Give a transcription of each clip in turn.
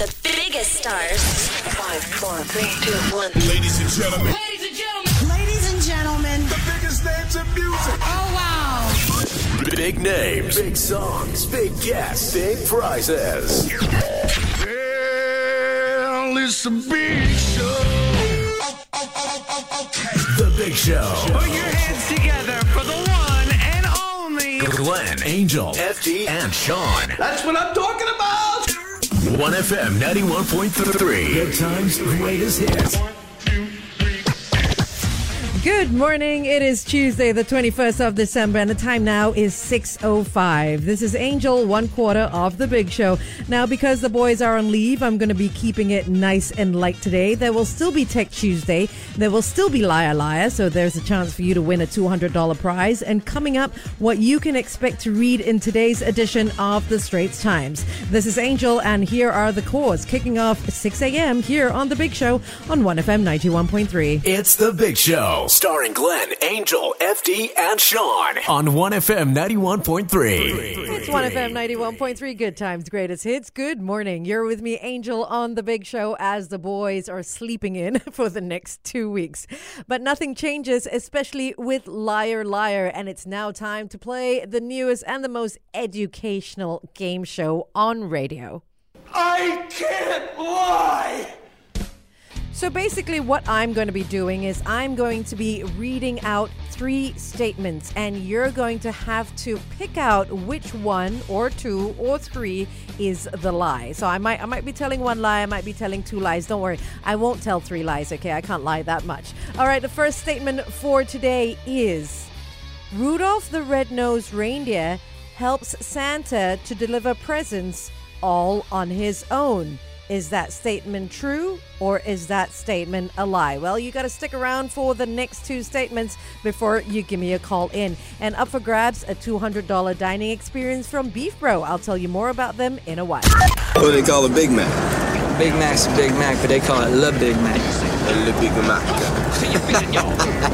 The biggest stars. Five, four, three, two, one. Ladies and gentlemen, Ladies and gentlemen. Ladies and gentlemen. the biggest names in music. Oh, wow. Big names, big songs, big guests, big prizes. Well, it's a big show. The Big Show. Put your hands together for the one and only. Glenn, Angel, FD, and Shaun. That's what I'm talking about. 1FM 91.3. Good times, greatest hits. Good morning. It is Tuesday, the 21st of December, and the time now is 6.05. This is Angel, one quarter of the big show. Now, because the boys are on leave, I'm going to be keeping it nice and light today. There will still be Tech Tuesday. There will still be Liar Liar, so there's a chance for you to win a $200 prize. And coming up, what you can expect to read in today's edition of the Straits Times. This is Angel, and here are the cores kicking off 6 a.m. here on the big show on 1FM 91.3. It's The Big Show. Starring Glenn, Angel, FD, and Shaun. On 1FM 91.3. It's 1FM 91.3 Good Times, Greatest Hits. Good morning. You're with me, Angel, on the big show as the boys are sleeping in for the next two weeks. But nothing changes, especially with Liar Liar. And it's now time to play the newest and the most educational game show on radio. I can't lie. So basically, what I'm going to be doing is I'm going to be reading out three statements, and you're going to have to pick out which one or two or three is the lie. So I might I might be telling one lie, I might be telling two lies. Don't worry, I won't tell three lies. Okay, I can't lie that much. All right, the first statement for today is Rudolph the Red-Nosed Reindeer helps Santa to deliver presents all on his own. Is that statement true or is that statement a lie? Well, you got to stick around for the next two statements before you give me a call in. And up for grabs, a $200 dining experience from Beef Bro. I'll tell you more about them in a while. What do they call a Big Mac? Big Mac's a Big Mac, but they call it Le Big Mac. A Big Mac.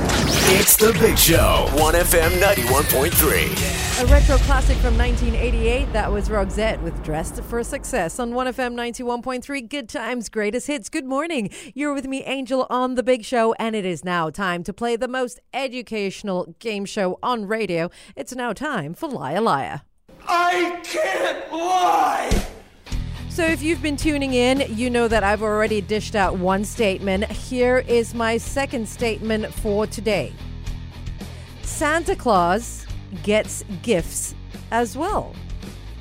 It's The Big Show. 1FM 91.3. A retro classic from 1988. That was Roxette with Dressed for Success on 1FM 91.3. Good times, greatest hits. Good morning. You're with me, Angel, on The Big Show, and it is now time to play the most educational game show on radio. It's now time for Liar Liar. I can't lie. So, if you've been tuning in, you know that I've already dished out one statement. Here is my second statement for today Santa Claus gets gifts as well.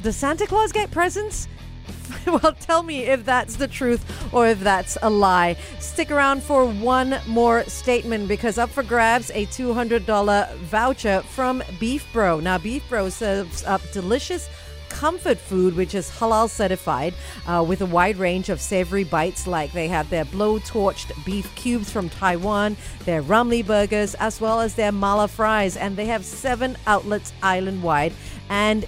Does Santa Claus get presents? well, tell me if that's the truth or if that's a lie. Stick around for one more statement because up for grabs a $200 voucher from Beef Bro. Now, Beef Bro serves up delicious comfort food, which is halal certified, uh, with a wide range of savory bites. Like they have their blow torched beef cubes from Taiwan, their Rumley burgers, as well as their mala fries. And they have seven outlets island wide. And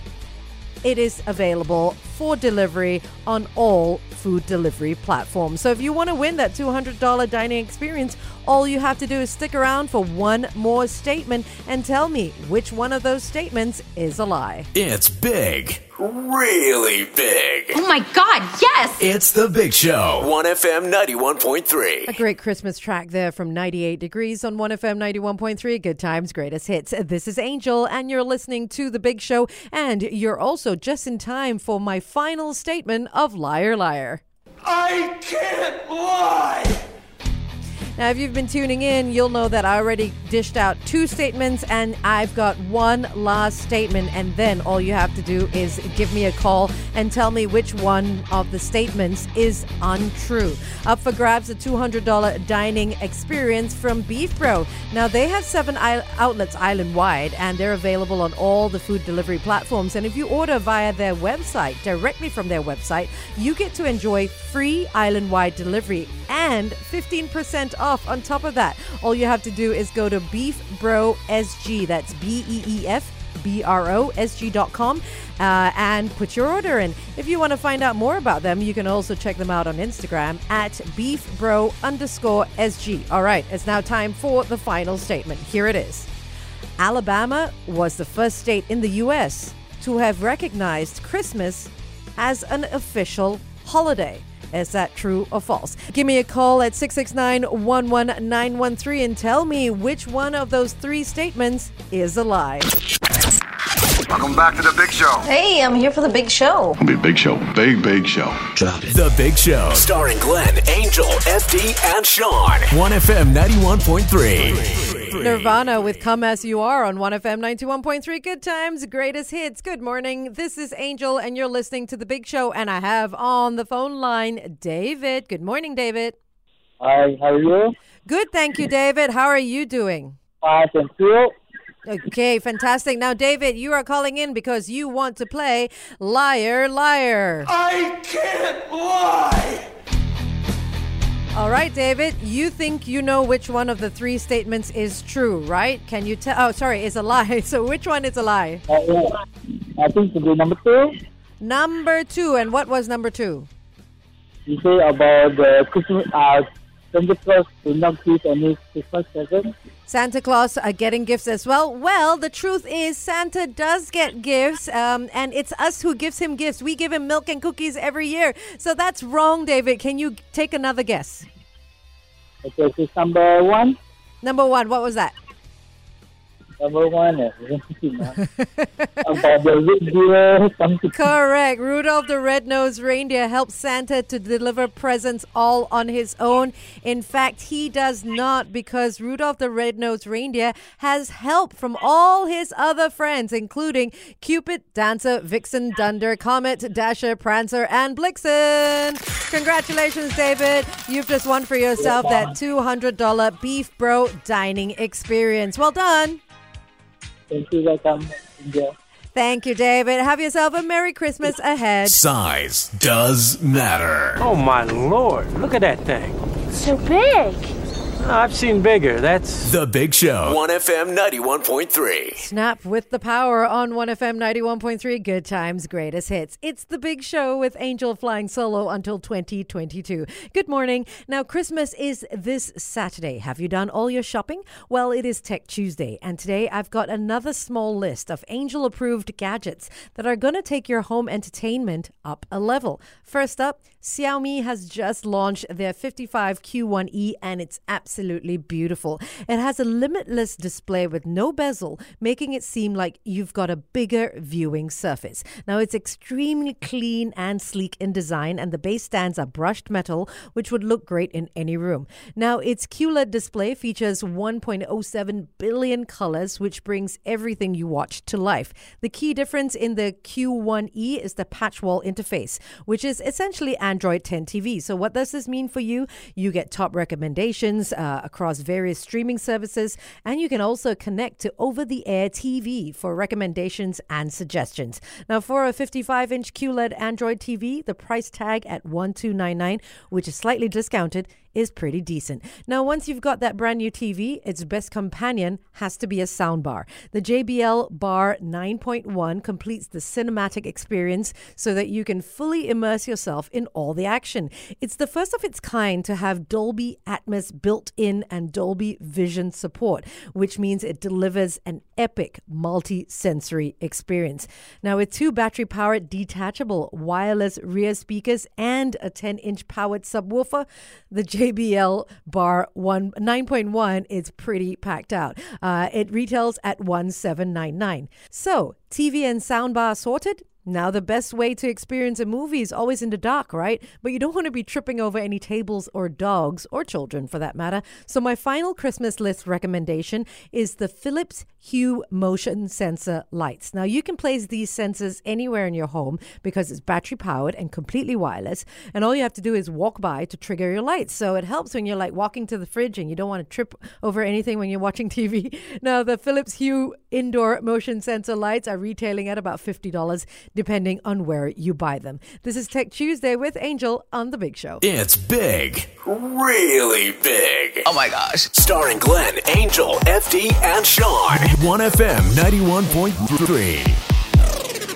it is available for delivery on all food delivery platforms. So if you want to win that $200 dining experience, all you have to do is stick around for one more statement and tell me which one of those statements is a lie. It's big. Really big. Oh my God, yes! It's The Big Show. 1FM 91.3. A 91.3. great Christmas track there from 98 Degrees on 1FM 91.3. Good times, greatest hits. This is Angel, and you're listening to The Big Show. And you're also just in time for my final statement of Liar Liar. I can't lie. Now, if you've been tuning in, you'll know that I already dished out two statements and I've got one last statement. And then all you have to do is give me a call and tell me which one of the statements is untrue. Up for grabs, a $200 dining experience from Beef Bro. Now, they have seven outlets island wide and they're available on all the food delivery platforms. And if you order via their website, directly from their website, you get to enjoy free island wide delivery and 15% off on top of that. All you have to do is go to Beef Bro SG. That's B E E F B R O S G dot uh, and put your order in. If you want to find out more about them, you can also check them out on Instagram at beefbro underscore SG. All right, it's now time for the final statement. Here it is Alabama was the first state in the U.S. to have recognized Christmas as an official holiday. Is that true or false? Give me a call at 669 11913 and tell me which one of those three statements is a lie. Welcome back to the big show. Hey, I'm here for the big show. It'll be a big show. Big, big show. Drop it. The Big Show. Starring Glenn, Angel, FD, and Shaun. 1FM 91.3. Nirvana with Come As You Are on 1FM 91.3. Good times, greatest hits. Good morning. This is Angel, and you're listening to The Big Show. And I have on the phone line David. Good morning, David. Hi, how are you? Good, thank you, David. How are you doing? Fine, thank you. Okay, fantastic. Now, David, you are calling in because you want to play Liar, Liar. I can't lie. All right, David, you think you know which one of the three statements is true, right? Can you tell? Oh, sorry, it's a lie. So, which one is a lie? Uh, yeah. I think be number two. Number two. And what was number two? You say about the Christmas, uh, Santa Claus will not give any Christmas present. Santa Claus are getting gifts as well. Well, the truth is, Santa does get gifts, um, and it's us who gives him gifts. We give him milk and cookies every year. So that's wrong, David. Can you take another guess? Okay, so number one. Number one, what was that? Number one is about the reindeer, something. Correct. Rudolph the Red-Nosed Reindeer helps Santa to deliver presents all on his own. In fact, he does not because Rudolph the Red-Nosed Reindeer has help from all his other friends, including Cupid, Dancer, Vixen, Dunder, Comet, Dasher, Prancer, and Blixen. Congratulations, David. You've just won for yourself that $200 Beef Bro dining experience. Well done. Thank you, welcome. India. Thank you, David. Have yourself a Merry Christmas ahead. Size does matter. Oh my lord, look at that thing. So big. I've seen bigger. That's The Big Show. 1FM 91.3. Snap with the power on 1FM 91.3. Good times, greatest hits. It's the big show with Angel flying solo until 2022. Good morning. Now, Christmas is this Saturday. Have you done all your shopping? Well, it is Tech Tuesday, and today I've got another small list of Angel approved gadgets that are going to take your home entertainment up a level. First up, Xiaomi has just launched their 55Q1E, and it's absolutely beautiful. It has a limitless display with no bezel, making it seem like you've got a bigger viewing surface. Now, it's extremely clean and sleek in design, and the base stands are brushed metal, which would look great in any room. Now, its QLED display features 1.07 billion colors, which brings everything you watch to life. The key difference in the Q1E is the PatchWall interface, which is essentially Android 10 TV. So, what does this mean for you? You get top recommendations uh, across various streaming services, and you can also connect to over the air TV for recommendations and suggestions. Now, for a 55 inch QLED Android TV, the price tag at 1299, which is slightly discounted, is pretty decent. Now, once you've got that brand new TV, its best companion has to be a soundbar. The JBL Bar 9.1 completes the cinematic experience so that you can fully immerse yourself in all the action. It's the first of its kind to have Dolby Atmos built in and Dolby Vision support, which means it delivers an epic multi sensory experience. Now, with two battery powered detachable wireless rear speakers and a 10 inch powered subwoofer, the JBL Bar 1 9.1 is pretty packed out. Uh, it retails at 1799. So, TV and soundbar sorted? Now, the best way to experience a movie is always in the dark, right? But you don't want to be tripping over any tables or dogs, or children for that matter. So, my final Christmas list recommendation is the Philips Hue Motion Sensor Lights. Now, you can place these sensors anywhere in your home because it's battery powered and completely wireless. And all you have to do is walk by to trigger your lights. So, it helps when you're like walking to the fridge and you don't want to trip over anything when you're watching TV. Now, the Philips Hue indoor motion sensor lights are retailing at about $50 depending on where you buy them. This is Tech Tuesday with Angel on The Big Show. It's big. Really big. Oh my gosh. Starring Glenn, Angel, FD, and Shaun. 1FM 91.3.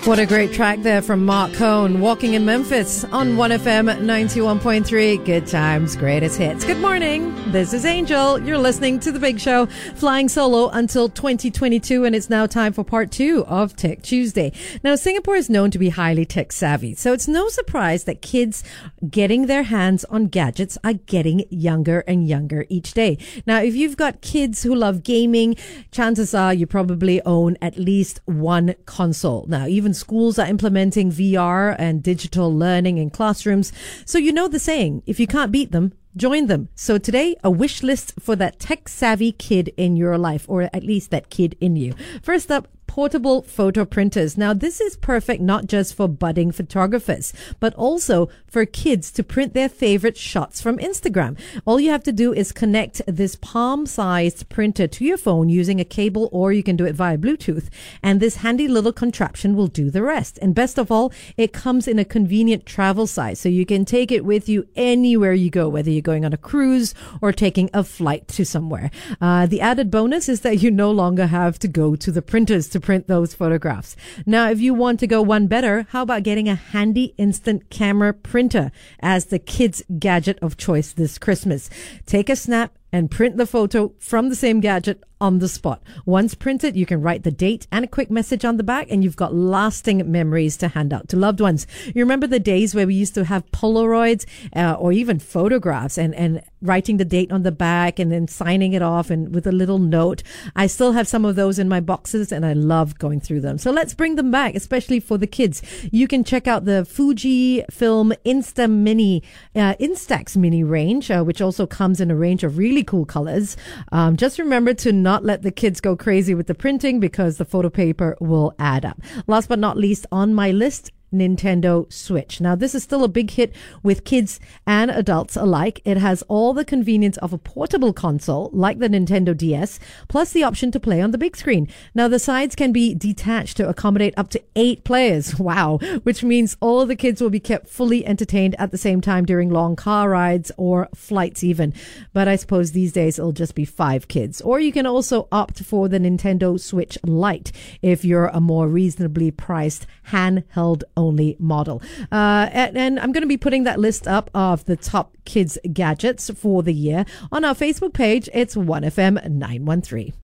What a great track there from Marc Cohn, Walking in Memphis on 1FM 91.3. Good times, greatest hits. Good morning. This is Angel. You're listening to The Big Show, flying solo until 2022, and it's now time for part two of Tech Tuesday. Now, Singapore is known to be highly tech savvy, so it's no surprise that kids getting their hands on gadgets are getting younger and younger each day. Now, if you've got kids who love gaming, chances are you probably own at least one console. Now, even schools are implementing VR and digital learning in classrooms. So you know the saying, if you can't beat them, join them. So today, a wish list for that tech savvy kid in your life, or at least that kid in you. First up, portable photo printers. Now, this is perfect not just for budding photographers, but also for kids to print their favorite shots from Instagram. All you have to do is connect this palm sized printer to your phone using a cable, or you can do it via Bluetooth. And this handy little contraption will do the rest. And best of all, it comes in a convenient travel size. So you can take it with you anywhere you go, whether you're going on a cruise or taking a flight to somewhere. Uh, the added bonus is that you no longer have to go to the printers to print those photographs. Now, if you want to go one better, how about getting a handy instant camera printer as the kids' gadget of choice this Christmas? Take a snap and print the photo from the same gadget on the spot. Once printed, you can write the date and a quick message on the back, and you've got lasting memories to hand out to loved ones. You remember the days where we used to have Polaroids uh, or even photographs and, and writing the date on the back and then signing it off and with a little note. I still have some of those in my boxes and I love going through them. So let's bring them back, especially for the kids. You can check out the Fujifilm Insta Mini, uh, Instax Mini range, uh, which also comes in a range of really cool colors. Um, just remember to not let the kids go crazy with the printing because the photo paper will add up. Last but not least on my list, Nintendo Switch. Now, this is still a big hit with kids and adults alike. It has all the convenience of a portable console like the Nintendo DS, plus the option to play on the big screen. Now, the sides can be detached to accommodate up to eight players. Wow. Which means all the kids will be kept fully entertained at the same time during long car rides or flights even. But I suppose these days it'll just be five kids. Or you can also opt for the Nintendo Switch Lite if you're a more reasonably priced handheld only model. Uh, and, and I'm going to be putting that list up of the top kids gadgets for the year on our Facebook page. It's 1FM913.